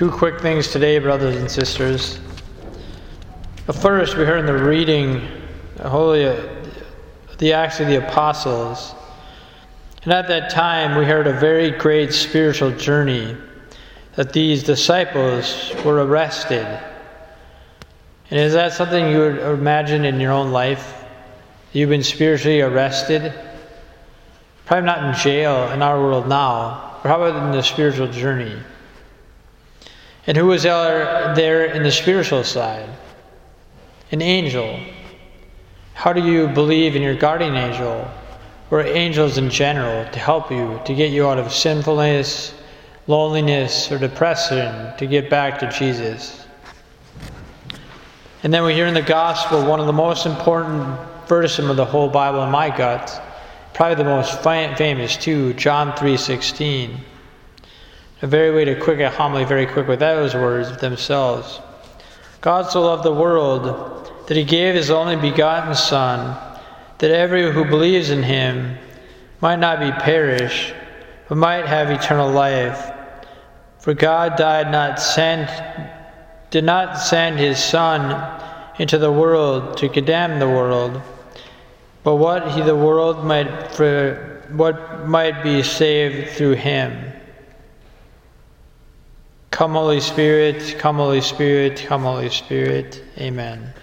Two quick things today, brothers and sisters. First, we heard in the reading, Holy, the Acts of the Apostles. And at that time, we heard a very great spiritual journey that these disciples were arrested. And is that something you would imagine in your own life? You've been spiritually arrested? Probably not in jail in our world now, about in the spiritual journey? And who was there in the spiritual side? An angel. How do you believe in your guardian angel or angels in general to help you, to get you out of sinfulness, loneliness, or depression, to get back to Jesus? And then we hear in the gospel one of the most important verses of the whole Bible in my gut, probably the most famous too, John 3:16. A very way to quick a homily very quick with those words themselves. God so loved the world that he gave his only begotten Son, that every who believes in him might not be perish, but might have eternal life. For God died not send did not send his Son into the world to condemn the world, but what he the world might for what might be saved through him. Come, Holy Spirit, come, Holy Spirit, come, Holy Spirit. Amen.